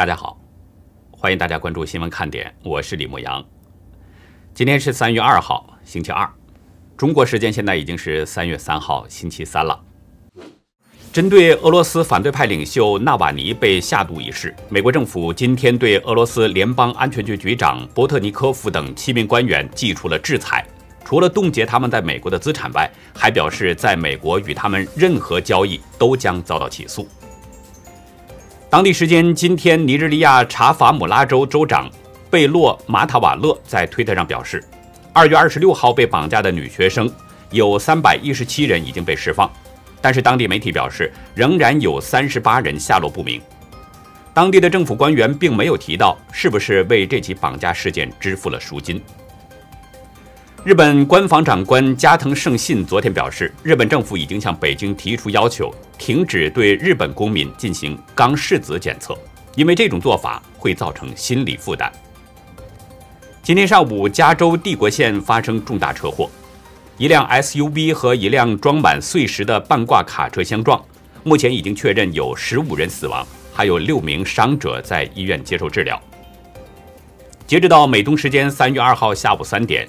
大家好，欢迎大家关注新闻看点，我是李牧阳。今天是三月二号，星期二，中国时间现在已经是三月三号，星期三了。针对俄罗斯反对派领袖纳瓦尼被下毒一事，美国政府今天对俄罗斯联邦安全局局长波特尼科夫等七名官员寄出了制裁，除了冻结他们在美国的资产外，还表示在美国与他们任何交易都将遭到起诉。当地时间今天，尼日利亚查法姆拉州州长贝洛马塔瓦勒在推特上表示，二月二十六号被绑架的女学生有三百一十七人已经被释放，但是当地媒体表示，仍然有三十八人下落不明。当地的政府官员并没有提到是不是为这起绑架事件支付了赎金。日本官房长官加藤胜信昨天表示，日本政府已经向北京提出要求，停止对日本公民进行肛拭子检测，因为这种做法会造成心理负担。今天上午，加州帝国县发生重大车祸，一辆 SUV 和一辆装满碎石的半挂卡车相撞，目前已经确认有十五人死亡，还有六名伤者在医院接受治疗。截止到美东时间三月二号下午三点。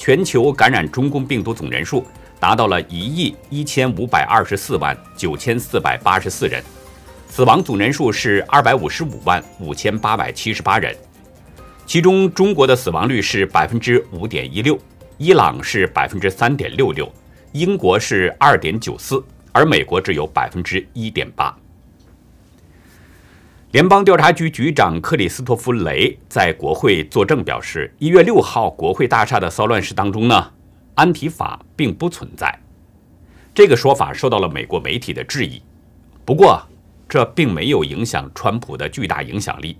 全球感染中共病毒总人数达到了一亿一千五百二十四万九千四百八十四人，死亡总人数是二百五十五万五千八百七十八人，其中中国的死亡率是百分之五点一六，伊朗是百分之三点六六，英国是二点九四，而美国只有百分之一点八。联邦调查局局长克里斯托弗·雷在国会作证表示，一月六号国会大厦的骚乱事当中呢，安提法并不存在。这个说法受到了美国媒体的质疑。不过，这并没有影响川普的巨大影响力。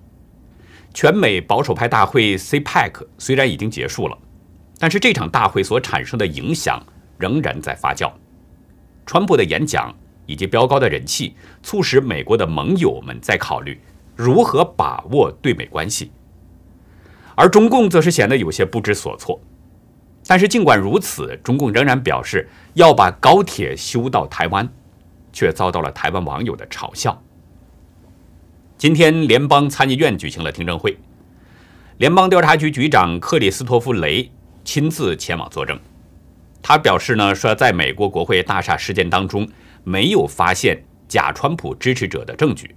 全美保守派大会 CPAC 虽然已经结束了，但是这场大会所产生的影响仍然在发酵。川普的演讲。以及飙高的人气，促使美国的盟友们在考虑如何把握对美关系，而中共则是显得有些不知所措。但是尽管如此，中共仍然表示要把高铁修到台湾，却遭到了台湾网友的嘲笑。今天，联邦参议院举行了听证会，联邦调查局局长克里斯托弗·雷亲自前往作证。他表示呢，说在美国国会大厦事件当中。没有发现假川普支持者的证据。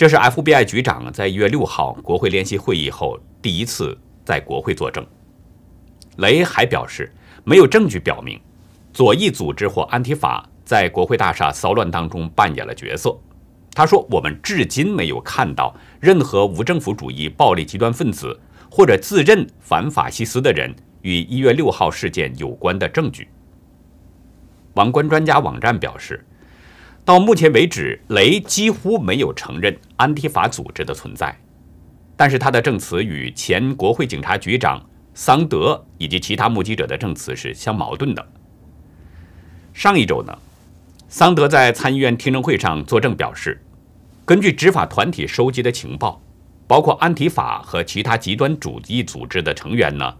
这是 FBI 局长在一月六号国会联席会议后第一次在国会作证。雷还表示，没有证据表明左翼组织或安提法在国会大厦骚乱当中扮演了角色。他说：“我们至今没有看到任何无政府主义暴力极端分子或者自认反法西斯的人与一月六号事件有关的证据。”王冠专家网站表示，到目前为止，雷几乎没有承认安提法组织的存在，但是他的证词与前国会警察局长桑德以及其他目击者的证词是相矛盾的。上一周呢，桑德在参议院听证会上作证表示，根据执法团体收集的情报，包括安提法和其他极端主义组织的成员呢，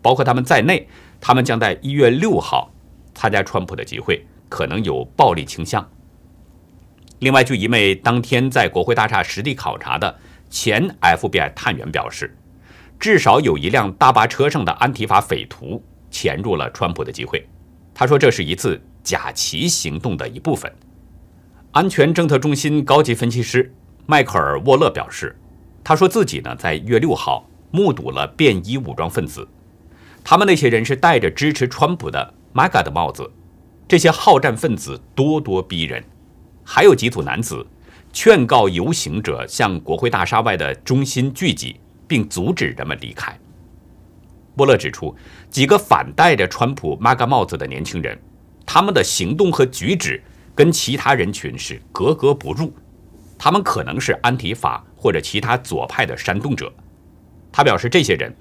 包括他们在内，他们将在一月六号。参加川普的集会可能有暴力倾向。另外，据一位当天在国会大厦实地考察的前 FBI 探员表示，至少有一辆大巴车上的安提法匪徒潜入了川普的集会。他说，这是一次假旗行动的一部分。安全政策中心高级分析师迈克尔·沃勒表示，他说自己呢在月六号目睹了便衣武装分子，他们那些人是戴着支持川普的。MAGA 的帽子，这些好战分子咄咄逼人，还有几组男子劝告游行者向国会大厦外的中心聚集，并阻止人们离开。波勒指出，几个反戴着川普 MAGA 帽子的年轻人，他们的行动和举止跟其他人群是格格不入，他们可能是安提法或者其他左派的煽动者。他表示，这些人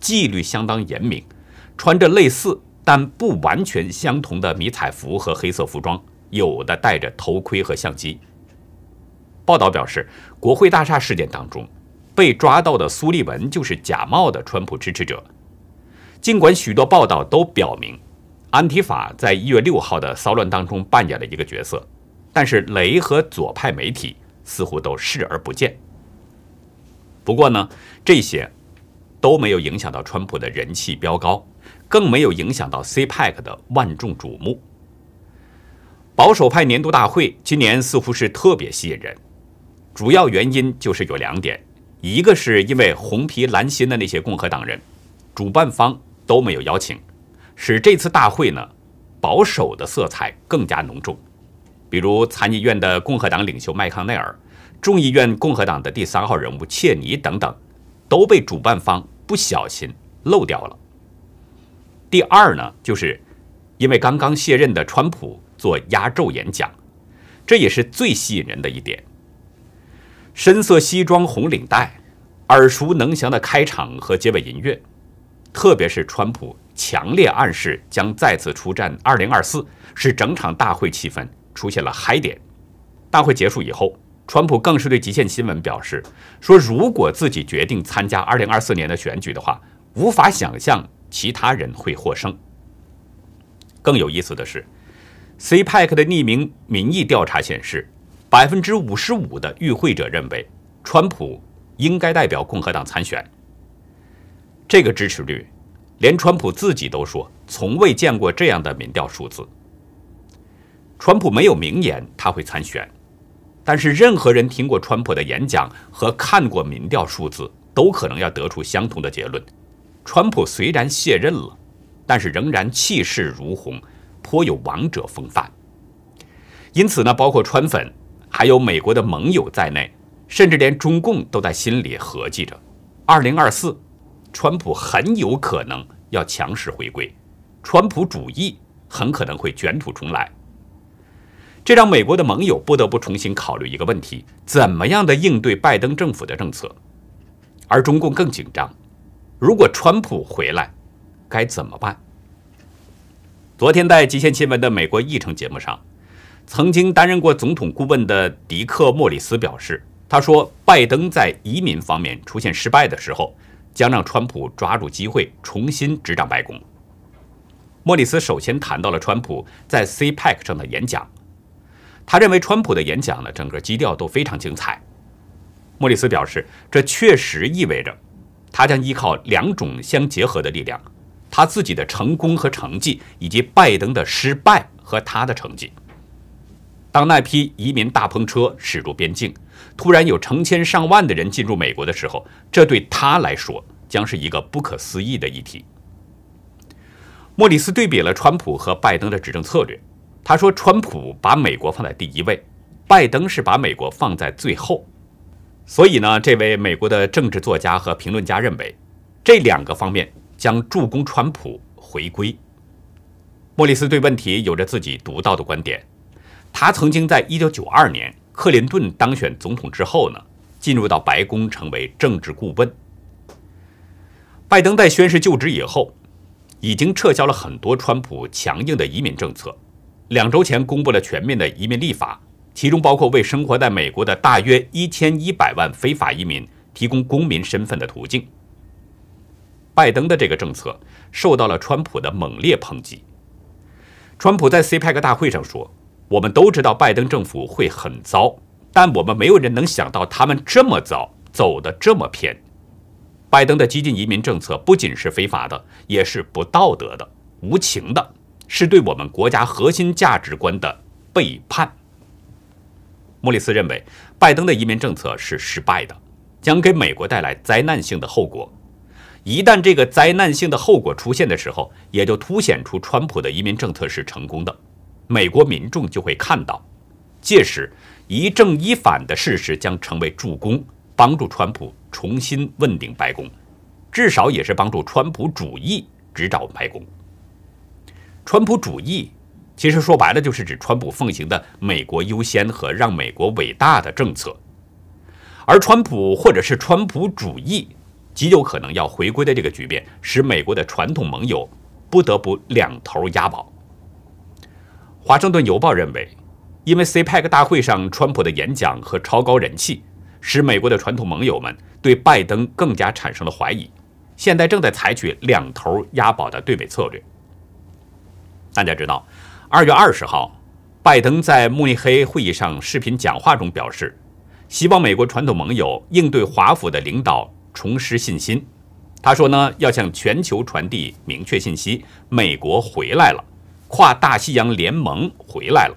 纪律相当严明，穿着类似。但不完全相同的迷彩服和黑色服装，有的戴着头盔和相机。报道表示，国会大厦事件当中被抓到的苏利文就是假冒的川普支持者。尽管许多报道都表明，安提法在一月六号的骚乱当中扮演了一个角色，但是雷和左派媒体似乎都视而不见。不过呢，这些都没有影响到川普的人气飙高，更没有影响到 CPEC 的万众瞩目。保守派年度大会今年似乎是特别吸引人，主要原因就是有两点：一个是因为红皮蓝心的那些共和党人，主办方都没有邀请，使这次大会呢保守的色彩更加浓重。比如参议院的共和党领袖麦康奈尔。众议院共和党的第三号人物切尼等等，都被主办方不小心漏掉了。第二呢，就是因为刚刚卸任的川普做压轴演讲，这也是最吸引人的一点。深色西装、红领带，耳熟能详的开场和结尾音乐，特别是川普强烈暗示将再次出战2024，使整场大会气氛出现了嗨点。大会结束以后。川普更是对极限新闻表示说：“如果自己决定参加2024年的选举的话，无法想象其他人会获胜。”更有意思的是，CPAC 的匿名民意调查显示，百分之五十五的与会者认为川普应该代表共和党参选。这个支持率，连川普自己都说从未见过这样的民调数字。川普没有明言他会参选。但是，任何人听过川普的演讲和看过民调数字，都可能要得出相同的结论：川普虽然卸任了，但是仍然气势如虹，颇有王者风范。因此呢，包括川粉，还有美国的盟友在内，甚至连中共都在心里合计着：二零二四，川普很有可能要强势回归，川普主义很可能会卷土重来。这让美国的盟友不得不重新考虑一个问题：怎么样的应对拜登政府的政策？而中共更紧张，如果川普回来，该怎么办？昨天在《极限新闻》的美国议程节目上，曾经担任过总统顾问的迪克·莫里斯表示：“他说，拜登在移民方面出现失败的时候，将让川普抓住机会重新执掌白宫。”莫里斯首先谈到了川普在 CPEC 上的演讲。他认为川普的演讲呢，整个基调都非常精彩。莫里斯表示，这确实意味着他将依靠两种相结合的力量：他自己的成功和成绩，以及拜登的失败和他的成绩。当那批移民大篷车驶入边境，突然有成千上万的人进入美国的时候，这对他来说将是一个不可思议的议题。莫里斯对比了川普和拜登的执政策略。他说：“川普把美国放在第一位，拜登是把美国放在最后。所以呢，这位美国的政治作家和评论家认为，这两个方面将助攻川普回归。”莫里斯对问题有着自己独到的观点。他曾经在1992年克林顿当选总统之后呢，进入到白宫成为政治顾问。拜登在宣誓就职以后，已经撤销了很多川普强硬的移民政策。两周前公布了全面的移民立法，其中包括为生活在美国的大约一千一百万非法移民提供公民身份的途径。拜登的这个政策受到了川普的猛烈抨击。川普在 CPEC 大会上说：“我们都知道拜登政府会很糟，但我们没有人能想到他们这么糟，走得这么偏。拜登的激进移民政策不仅是非法的，也是不道德的、无情的。”是对我们国家核心价值观的背叛。莫里斯认为，拜登的移民政策是失败的，将给美国带来灾难性的后果。一旦这个灾难性的后果出现的时候，也就凸显出川普的移民政策是成功的，美国民众就会看到，届时一正一反的事实将成为助攻，帮助川普重新问鼎白宫，至少也是帮助川普主义执掌白宫。川普主义，其实说白了就是指川普奉行的“美国优先”和“让美国伟大的”政策，而川普或者是川普主义极有可能要回归的这个局面，使美国的传统盟友不得不两头押宝。华盛顿邮报认为，因为 CPEC 大会上川普的演讲和超高人气，使美国的传统盟友们对拜登更加产生了怀疑，现在正在采取两头押宝的对美策略。大家知道，二月二十号，拜登在慕尼黑会议上视频讲话中表示，希望美国传统盟友应对华府的领导重拾信心。他说呢，要向全球传递明确信息：美国回来了，跨大西洋联盟回来了。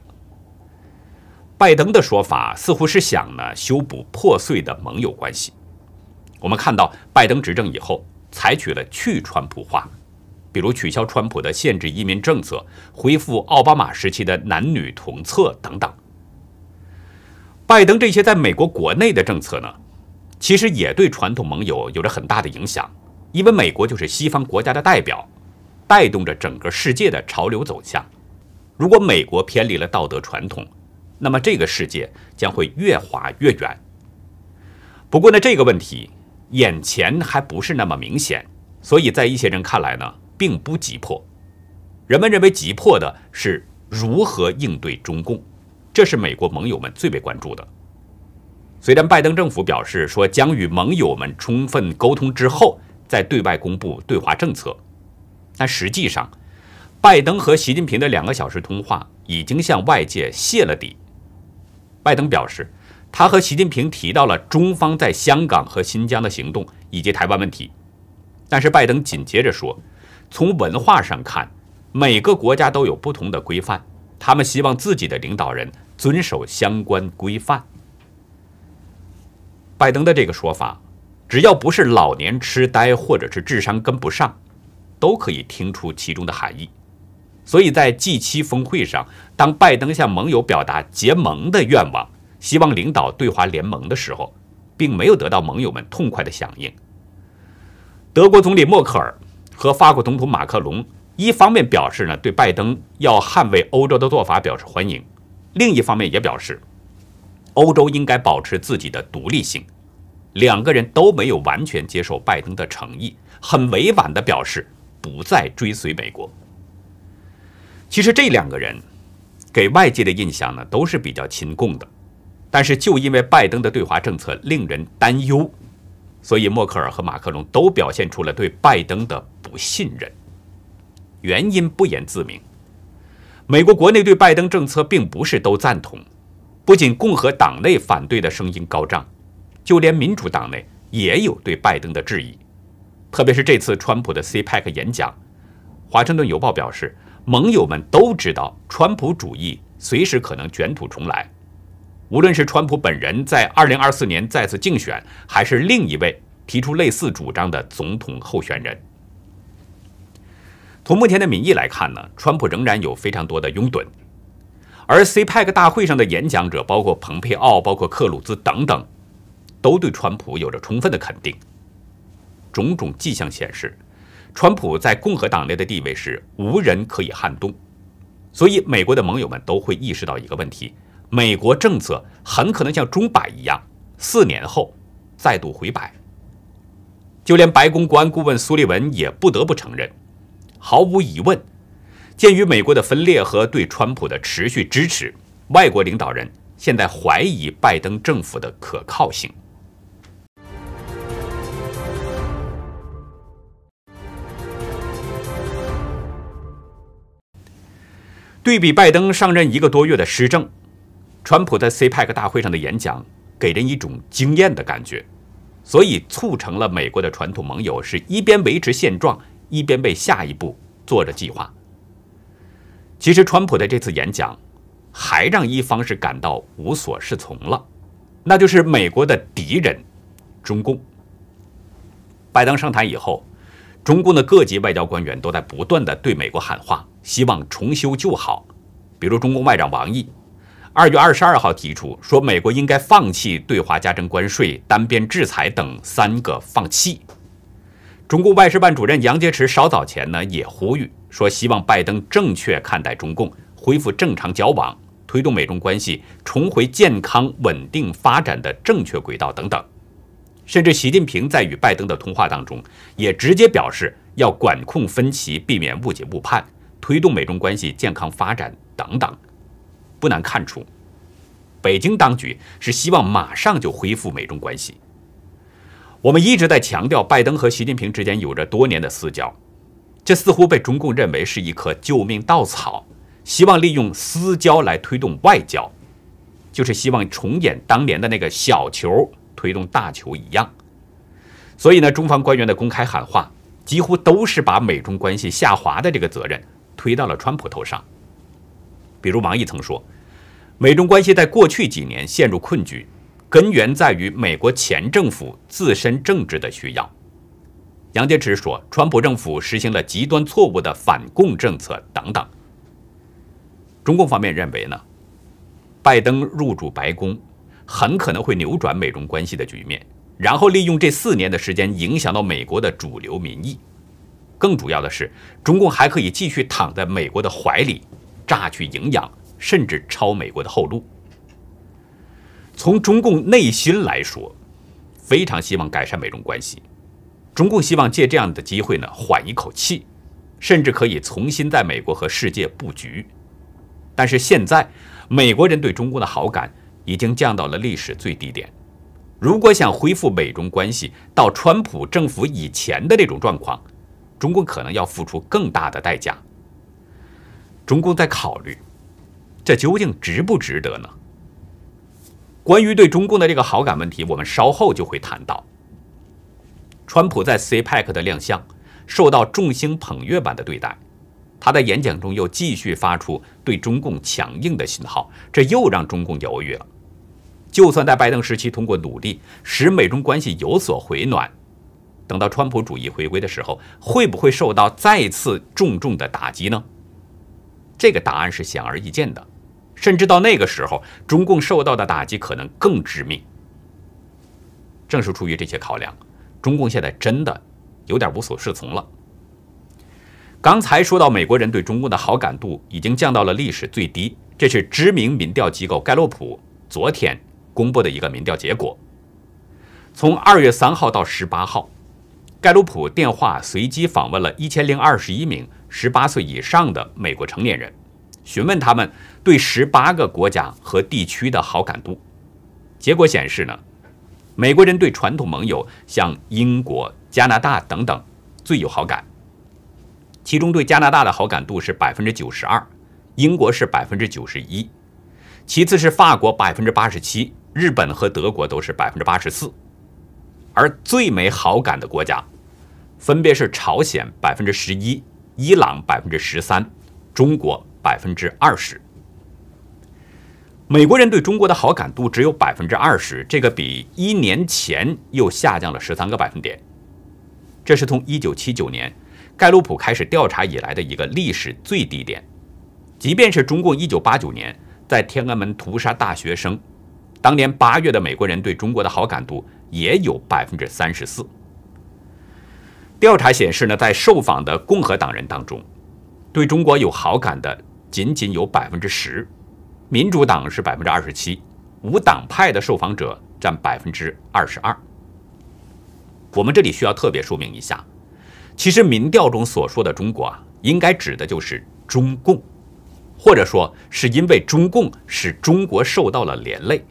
拜登的说法似乎是想呢修补破碎的盟友关系。我们看到，拜登执政以后采取了去川普化，比如取消川普的限制移民政策，恢复奥巴马时期的男女同厕等等。拜登这些在美国国内的政策呢，其实也对传统盟友有着很大的影响。因为美国就是西方国家的代表，带动着整个世界的潮流走向。如果美国偏离了道德传统，那么这个世界将会越滑越远。不过呢，这个问题眼前还不是那么明显，所以在一些人看来呢，并不急迫。人们认为急迫的是如何应对中共，这是美国盟友们最为关注的。虽然拜登政府表示说将与盟友们充分沟通之后。再对外公布对华政策，但实际上，拜登和习近平的两个小时通话已经向外界泄了底。拜登表示，他和习近平提到了中方在香港和新疆的行动以及台湾问题，但是拜登紧接着说，从文化上看，每个国家都有不同的规范，他们希望自己的领导人遵守相关规范。拜登的这个说法。只要不是老年痴呆或者是智商跟不上，都可以听出其中的含义。所以在 G7 峰会上，当拜登向盟友表达结盟的愿望，希望领导对华联盟的时候，并没有得到盟友们痛快的响应。德国总理默克尔和法国总统马克龙一方面表示呢对拜登要捍卫欧洲的做法表示欢迎，另一方面也表示欧洲应该保持自己的独立性。两个人都没有完全接受拜登的诚意，很委婉地表示不再追随美国。其实这两个人给外界的印象呢都是比较亲共的，但是就因为拜登的对华政策令人担忧，所以默克尔和马克龙都表现出了对拜登的不信任。原因不言自明。美国国内对拜登政策并不是都赞同，不仅共和党内反对的声音高涨。就连民主党内也有对拜登的质疑，特别是这次川普的 CPEC 演讲，《华盛顿邮报》表示，盟友们都知道川普主义随时可能卷土重来，无论是川普本人在2024年再次竞选，还是另一位提出类似主张的总统候选人。从目前的民意来看呢，川普仍然有非常多的拥趸，而 CPEC 大会上的演讲者，包括蓬佩奥、包括克鲁兹等等。都对川普有着充分的肯定。种种迹象显示，川普在共和党内的地位是无人可以撼动。所以，美国的盟友们都会意识到一个问题：美国政策很可能像钟摆一样，四年后再度回摆。就连白宫国安顾问苏利文也不得不承认，毫无疑问，鉴于美国的分裂和对川普的持续支持，外国领导人现在怀疑拜登政府的可靠性。对比拜登上任一个多月的施政，川普在 CPEC 大会上的演讲给人一种惊艳的感觉，所以促成了美国的传统盟友是一边维持现状，一边为下一步做着计划。其实，川普的这次演讲还让一方是感到无所适从了，那就是美国的敌人——中共。拜登上台以后。中共的各级外交官员都在不断的对美国喊话，希望重修旧好。比如，中共外长王毅二月二十二号提出说，美国应该放弃对华加征关税、单边制裁等三个放弃。中共外事办主任杨洁篪稍早前呢也呼吁说，希望拜登正确看待中共，恢复正常交往，推动美中关系重回健康稳定发展的正确轨道等等。甚至习近平在与拜登的通话当中，也直接表示要管控分歧，避免误解误判，推动美中关系健康发展等等。不难看出，北京当局是希望马上就恢复美中关系。我们一直在强调，拜登和习近平之间有着多年的私交，这似乎被中共认为是一棵救命稻草，希望利用私交来推动外交。就是希望重演当年的那个小球推动大球一样。所以呢，中方官员的公开喊话，几乎都是把美中关系下滑的这个责任推到了川普头上。比如王毅曾说，美中关系在过去几年陷入困局，根源在于美国前政府自身政治的需要。杨洁篪说，川普政府实行了极端错误的反共政策等等。中共方面认为呢，拜登入主白宫，很可能会扭转美中关系的局面。然后利用这四年的时间影响到美国的主流民意，更主要的是，中共还可以继续躺在美国的怀里，榨取营养，甚至抄美国的后路。从中共内心来说，非常希望改善美中关系，中共希望借这样的机会呢缓一口气，甚至可以重新在美国和世界布局。但是现在，美国人对中共的好感已经降到了历史最低点。如果想恢复美中关系到川普政府以前的那种状况，中共可能要付出更大的代价。中共在考虑，这究竟值不值得呢？关于对中共的这个好感问题，我们稍后就会谈到。川普在 CPEC 的亮相受到众星捧月般的对待，他在演讲中又继续发出对中共强硬的信号，这又让中共犹豫了。就算在拜登时期通过努力使美中关系有所回暖，等到川普主义回归的时候，会不会受到再次重重的打击呢？这个答案是显而易见的，甚至到那个时候，中共受到的打击可能更致命。正是出于这些考量，中共现在真的有点无所适从了。刚才说到，美国人对中共的好感度已经降到了历史最低，这是知名民调机构盖洛普昨天。公布的一个民调结果，从二月三号到十八号，盖洛普电话随机访问了一千零二十一名十八岁以上的美国成年人，询问他们对十八个国家和地区的好感度。结果显示呢，美国人对传统盟友像英国、加拿大等等最有好感，其中对加拿大的好感度是百分之九十二，英国是百分之九十一，其次是法国百分之八十七。日本和德国都是百分之八十四，而最没好感的国家，分别是朝鲜百分之十一、伊朗百分之十三、中国百分之二十。美国人对中国的好感度只有百分之二十，这个比一年前又下降了十三个百分点。这是从一九七九年盖洛普开始调查以来的一个历史最低点。即便是中共一九八九年在天安门屠杀大学生。当年八月的美国人对中国的好感度也有百分之三十四。调查显示呢，在受访的共和党人当中，对中国有好感的仅仅有百分之十，民主党是百分之二十七，无党派的受访者占百分之二十二。我们这里需要特别说明一下，其实民调中所说的中国啊，应该指的就是中共，或者说是因为中共使中国受到了连累。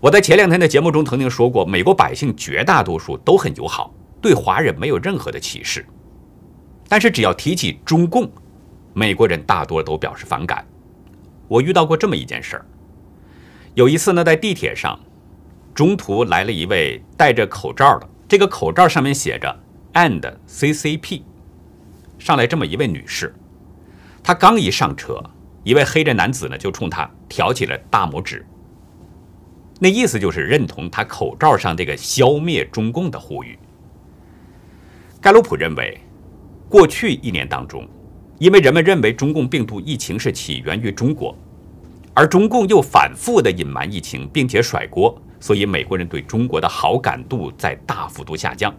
我在前两天的节目中曾经说过，美国百姓绝大多数都很友好，对华人没有任何的歧视。但是只要提起中共，美国人大多都表示反感。我遇到过这么一件事儿：有一次呢，在地铁上，中途来了一位戴着口罩的，这个口罩上面写着 “and CCP”，上来这么一位女士，她刚一上车，一位黑人男子呢就冲她挑起了大拇指。那意思就是认同他口罩上这个消灭中共的呼吁。盖洛普认为，过去一年当中，因为人们认为中共病毒疫情是起源于中国，而中共又反复的隐瞒疫情并且甩锅，所以美国人对中国的好感度在大幅度下降。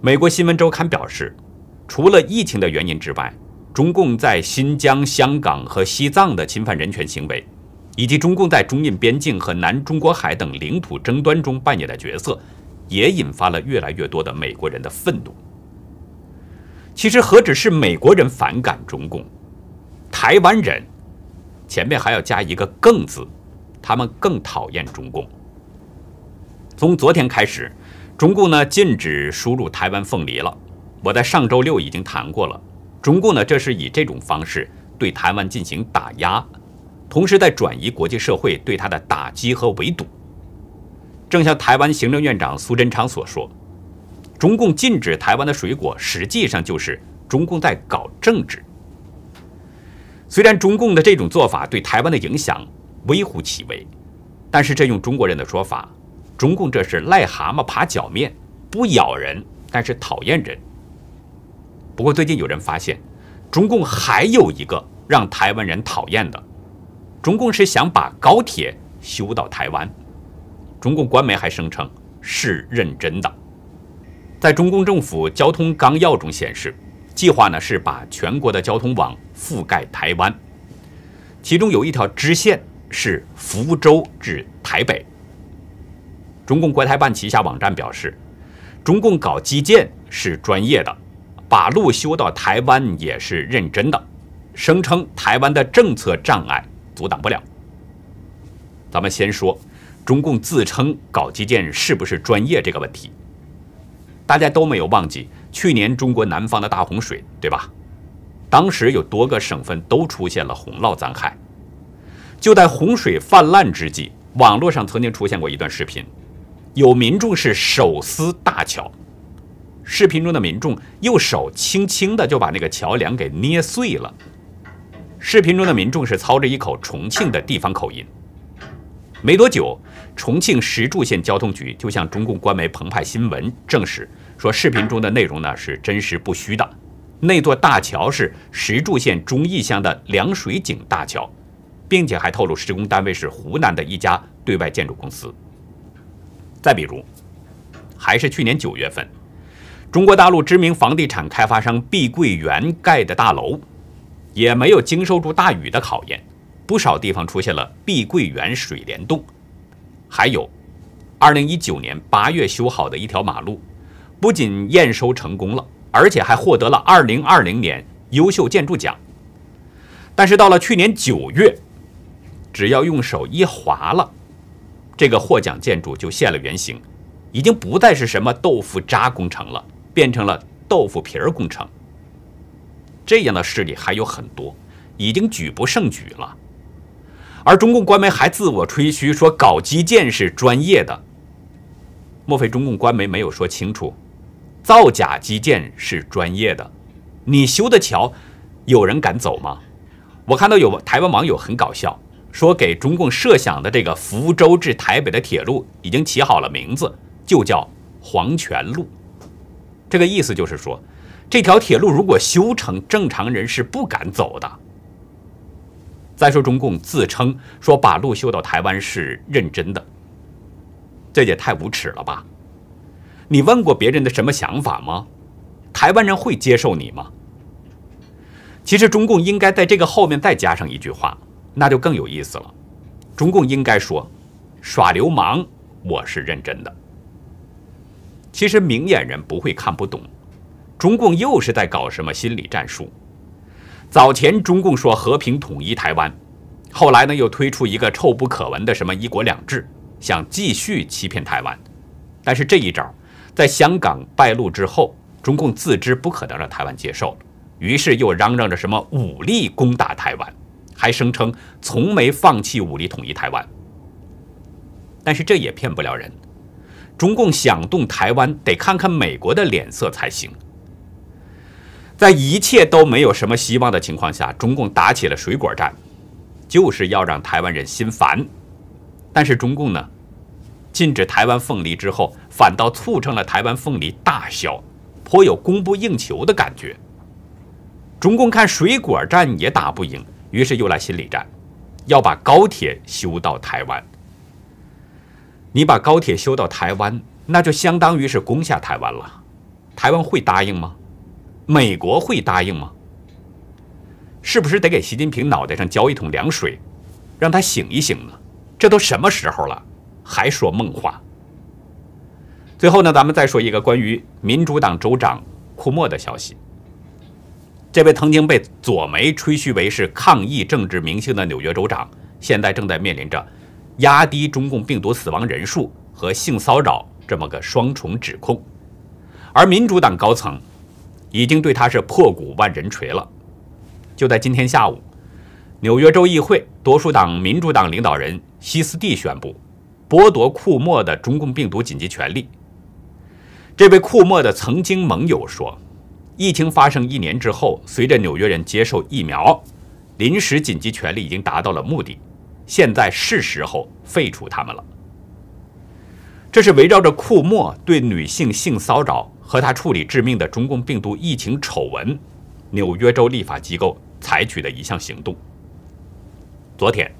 美国新闻周刊表示，除了疫情的原因之外，中共在新疆、香港和西藏的侵犯人权行为。以及中共在中印边境和南中国海等领土争端中扮演的角色，也引发了越来越多的美国人的愤怒。其实何止是美国人反感中共，台湾人前面还要加一个“更”字，他们更讨厌中共。从昨天开始，中共呢禁止输入台湾凤梨了。我在上周六已经谈过了，中共呢这是以这种方式对台湾进行打压。同时在转移国际社会对他的打击和围堵。正像台湾行政院长苏贞昌所说，中共禁止台湾的水果，实际上就是中共在搞政治。虽然中共的这种做法对台湾的影响微乎其微，但是这用中国人的说法，中共这是癞蛤蟆爬脚面，不咬人，但是讨厌人。不过最近有人发现，中共还有一个让台湾人讨厌的，中共是想把高铁修到台湾。中共官媒还声称是认真的。在中共政府交通纲要中显示，计划呢是把全国的交通网覆盖台湾，其中有一条支线是福州至台北。中共国台办旗下网站表示，中共搞基建是专业的。把路修到台湾也是认真的，声称台湾的政策障碍阻挡不了。咱们先说中共自称搞基建是不是专业这个问题，大家都没有忘记去年中国南方的大洪水，对吧？当时有多个省份都出现了洪涝灾害。就在洪水泛滥之际，网络上曾经出现过一段视频，有民众是手撕大桥。视频中的民众用手轻轻的就把那个桥梁给捏碎了。视频中的民众是操着一口重庆的地方口音。没多久，重庆石柱县交通局就向中共官媒澎湃新闻证实，说视频中的内容呢是真实不虚的。那座大桥是石柱县忠义乡的凉水井大桥，并且还透露施工单位是湖南的一家对外建筑公司。再比如，还是去年九月份。中国大陆知名房地产开发商碧桂园盖的大楼，也没有经受住大雨的考验，不少地方出现了碧桂园水帘洞。还有，2019年8月修好的一条马路，不仅验收成功了，而且还获得了2020年优秀建筑奖。但是到了去年9月，只要用手一划了，这个获奖建筑就现了原形，已经不再是什么豆腐渣工程了。变成了豆腐皮儿工程，这样的事例还有很多，已经举不胜举了。而中共官媒还自我吹嘘说搞基建是专业的，莫非中共官媒没有说清楚，造假基建是专业的？你修的桥，有人敢走吗？我看到有台湾网友很搞笑，说给中共设想的这个福州至台北的铁路已经起好了名字，就叫黄泉路。这个意思就是说，这条铁路如果修成，正常人是不敢走的。再说，中共自称说把路修到台湾是认真的，这也太无耻了吧？你问过别人的什么想法吗？台湾人会接受你吗？其实，中共应该在这个后面再加上一句话，那就更有意思了。中共应该说：“耍流氓，我是认真的。”其实明眼人不会看不懂，中共又是在搞什么心理战术？早前中共说和平统一台湾，后来呢又推出一个臭不可闻的什么一国两制，想继续欺骗台湾。但是这一招在香港败露之后，中共自知不可能让台湾接受了，于是又嚷嚷着什么武力攻打台湾，还声称从没放弃武力统一台湾。但是这也骗不了人。中共想动台湾，得看看美国的脸色才行。在一切都没有什么希望的情况下，中共打起了水果战，就是要让台湾人心烦。但是中共呢，禁止台湾凤梨之后，反倒促成了台湾凤梨大销，颇有供不应求的感觉。中共看水果战也打不赢，于是又来心理战，要把高铁修到台湾。你把高铁修到台湾，那就相当于是攻下台湾了。台湾会答应吗？美国会答应吗？是不是得给习近平脑袋上浇一桶凉水，让他醒一醒呢？这都什么时候了，还说梦话？最后呢，咱们再说一个关于民主党州长库莫的消息。这位曾经被左媒吹嘘为是抗疫政治明星的纽约州长，现在正在面临着。压低中共病毒死亡人数和性骚扰这么个双重指控，而民主党高层已经对他是破鼓万人锤了。就在今天下午，纽约州议会多数党民主党领导人希斯蒂宣布剥夺库莫的中共病毒紧急权利。这位库莫的曾经盟友说：“疫情发生一年之后，随着纽约人接受疫苗，临时紧急权利已经达到了目的，现在是时候废除他们了。”这是围绕着库莫对女性性骚扰和他处理致命的中共病毒疫情丑闻，纽约州立法机构采取的一项行动。昨天，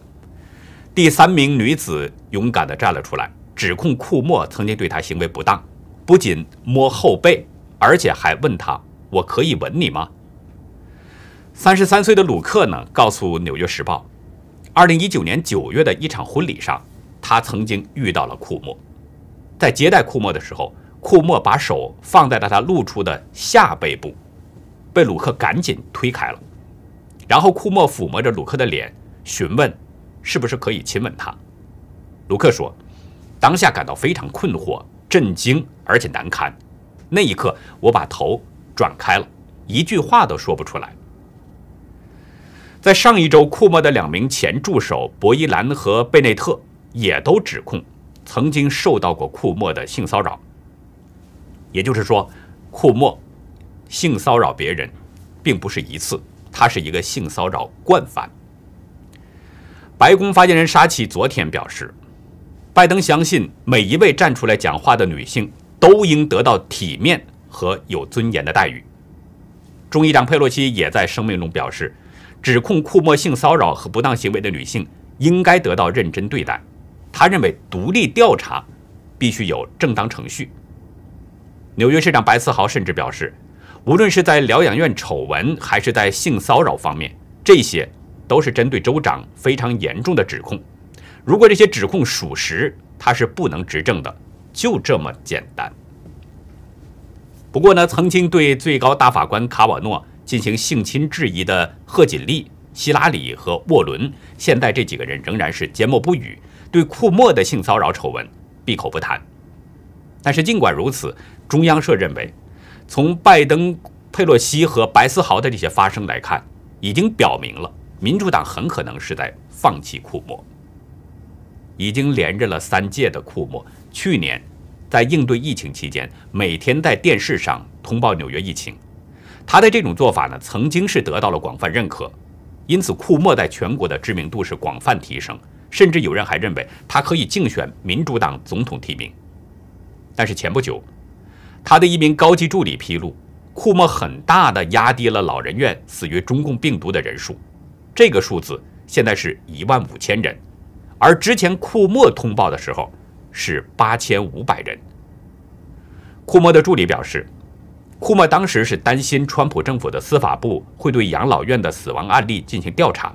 第三名女子勇敢地站了出来，指控库莫曾经对她行为不当。不仅摸后背，而且还问他：“我可以吻你吗？”三十三岁的鲁克呢，告诉《纽约时报》，二零一九年九月的一场婚礼上，他曾经遇到了库莫。在接待库莫的时候，库莫把手放在了他露出的下背部，被鲁克赶紧推开了。然后库莫抚摸着鲁克的脸，询问是不是可以亲吻他。鲁克说：“当下感到非常困惑。”震惊而且难堪，那一刻我把头转开了，一句话都说不出来。在上一周，库莫的两名前助手博伊兰和贝内特也都指控曾经受到过库莫的性骚扰。也就是说，库莫性骚扰别人，并不是一次，他是一个性骚扰惯犯。白宫发言人沙奇昨天表示。拜登相信每一位站出来讲话的女性都应得到体面和有尊严的待遇。众议长佩洛西也在声明中表示，指控库莫性骚扰和不当行为的女性应该得到认真对待。他认为，独立调查必须有正当程序。纽约市长白思豪甚至表示，无论是在疗养院丑闻，还是在性骚扰方面，这些都是针对州长非常严重的指控。如果这些指控属实，他是不能执政的，就这么简单。不过呢，曾经对最高大法官卡瓦诺进行性侵质疑的贺锦丽、希拉里和沃伦，现在这几个人仍然是缄默不语，对库莫的性骚扰丑闻闭口不谈。但是尽管如此，中央社认为，从拜登、佩洛西和白思豪的这些发声来看，已经表明了民主党很可能是在放弃库莫。已经连任了三届的库莫，去年在应对疫情期间，每天在电视上通报纽约疫情。他的这种做法呢，曾经是得到了广泛认可，因此库莫在全国的知名度是广泛提升，甚至有人还认为他可以竞选民主党总统提名。但是前不久，他的一名高级助理披露，库莫很大的压低了老人院死于中共病毒的人数，这个数字现在是一万五千人。而之前库莫通报的时候是八千五百人。库莫的助理表示，库莫当时是担心川普政府的司法部会对养老院的死亡案例进行调查，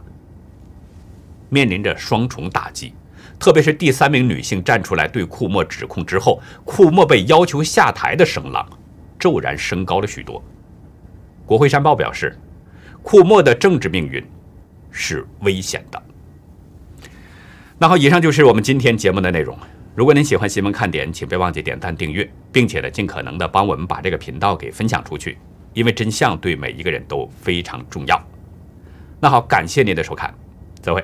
面临着双重打击。特别是第三名女性站出来对库莫指控之后，库莫被要求下台的声浪骤然升高了许多。国会山报表示，库莫的政治命运是危险的。那好，以上就是我们今天节目的内容。如果您喜欢新闻看点，请别忘记点赞、订阅，并且呢，尽可能的帮我们把这个频道给分享出去，因为真相对每一个人都非常重要。那好，感谢您的收看，再会。